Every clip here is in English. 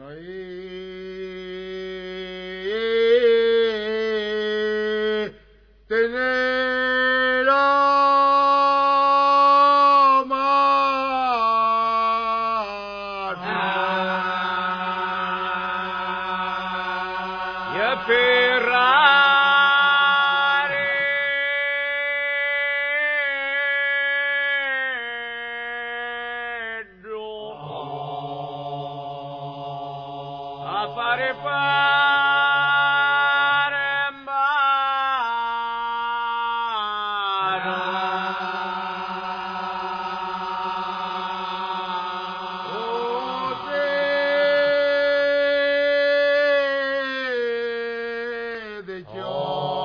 Maí でしょう。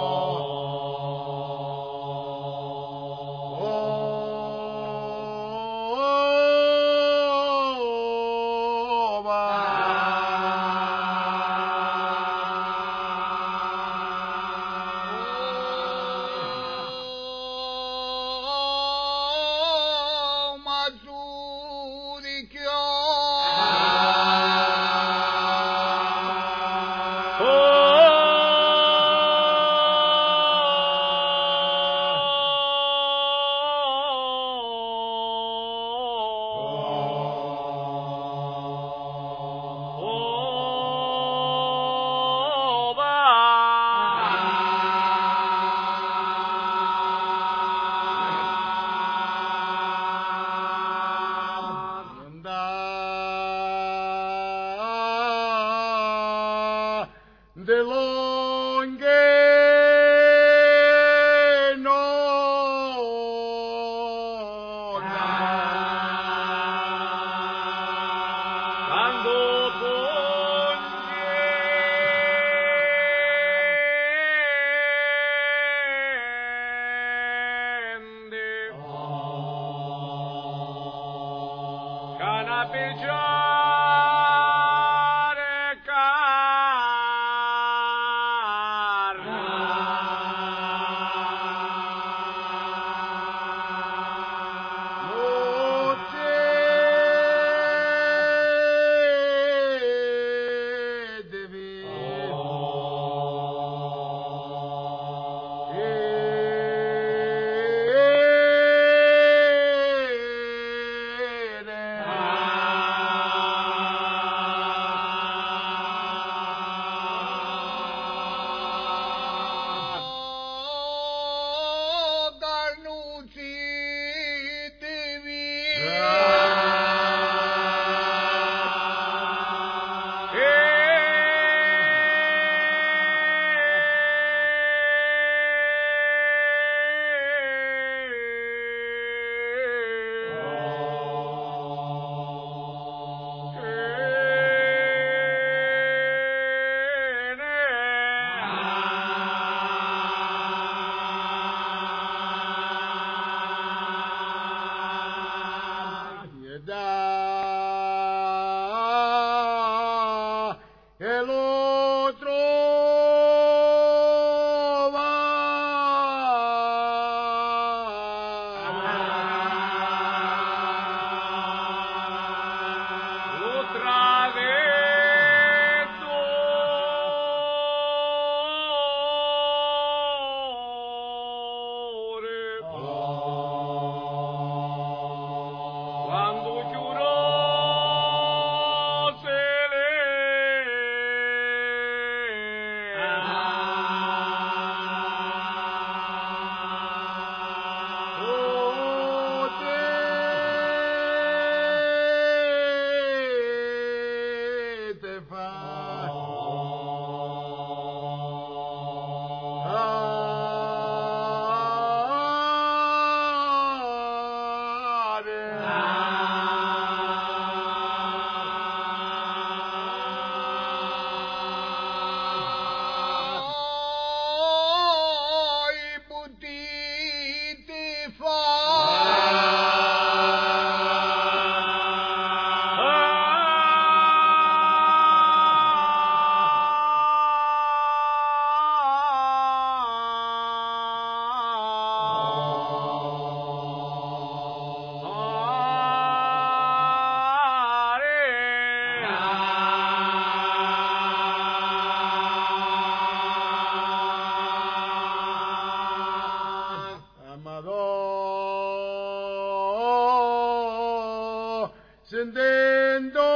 happy joy. el otro 宣伝堂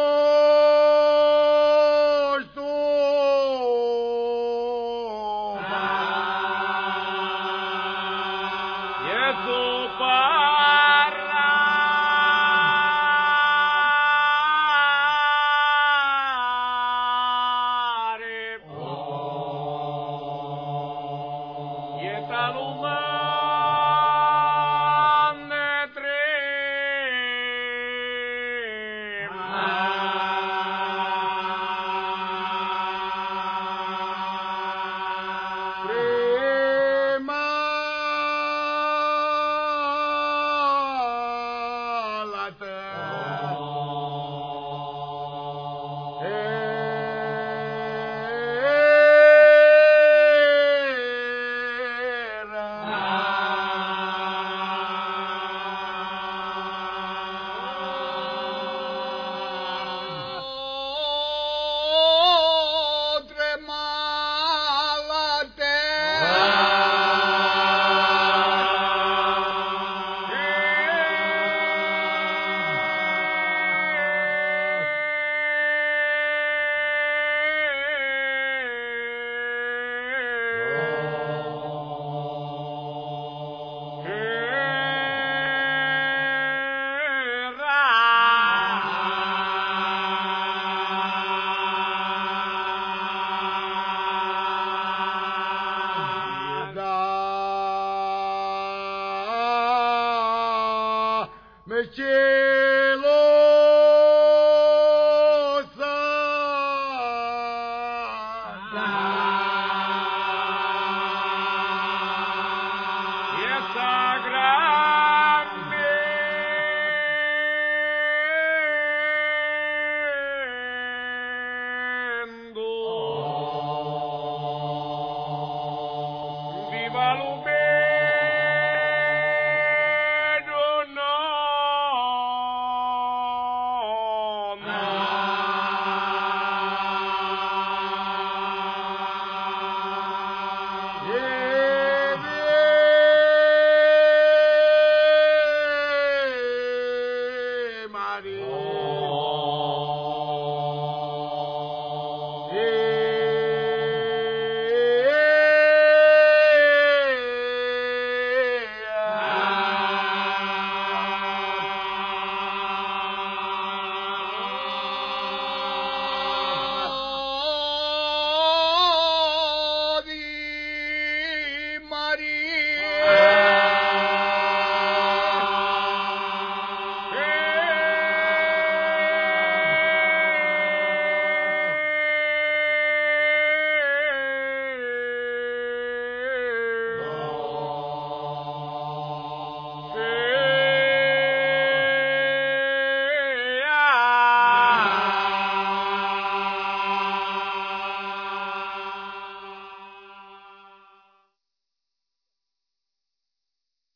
celosa. Ah.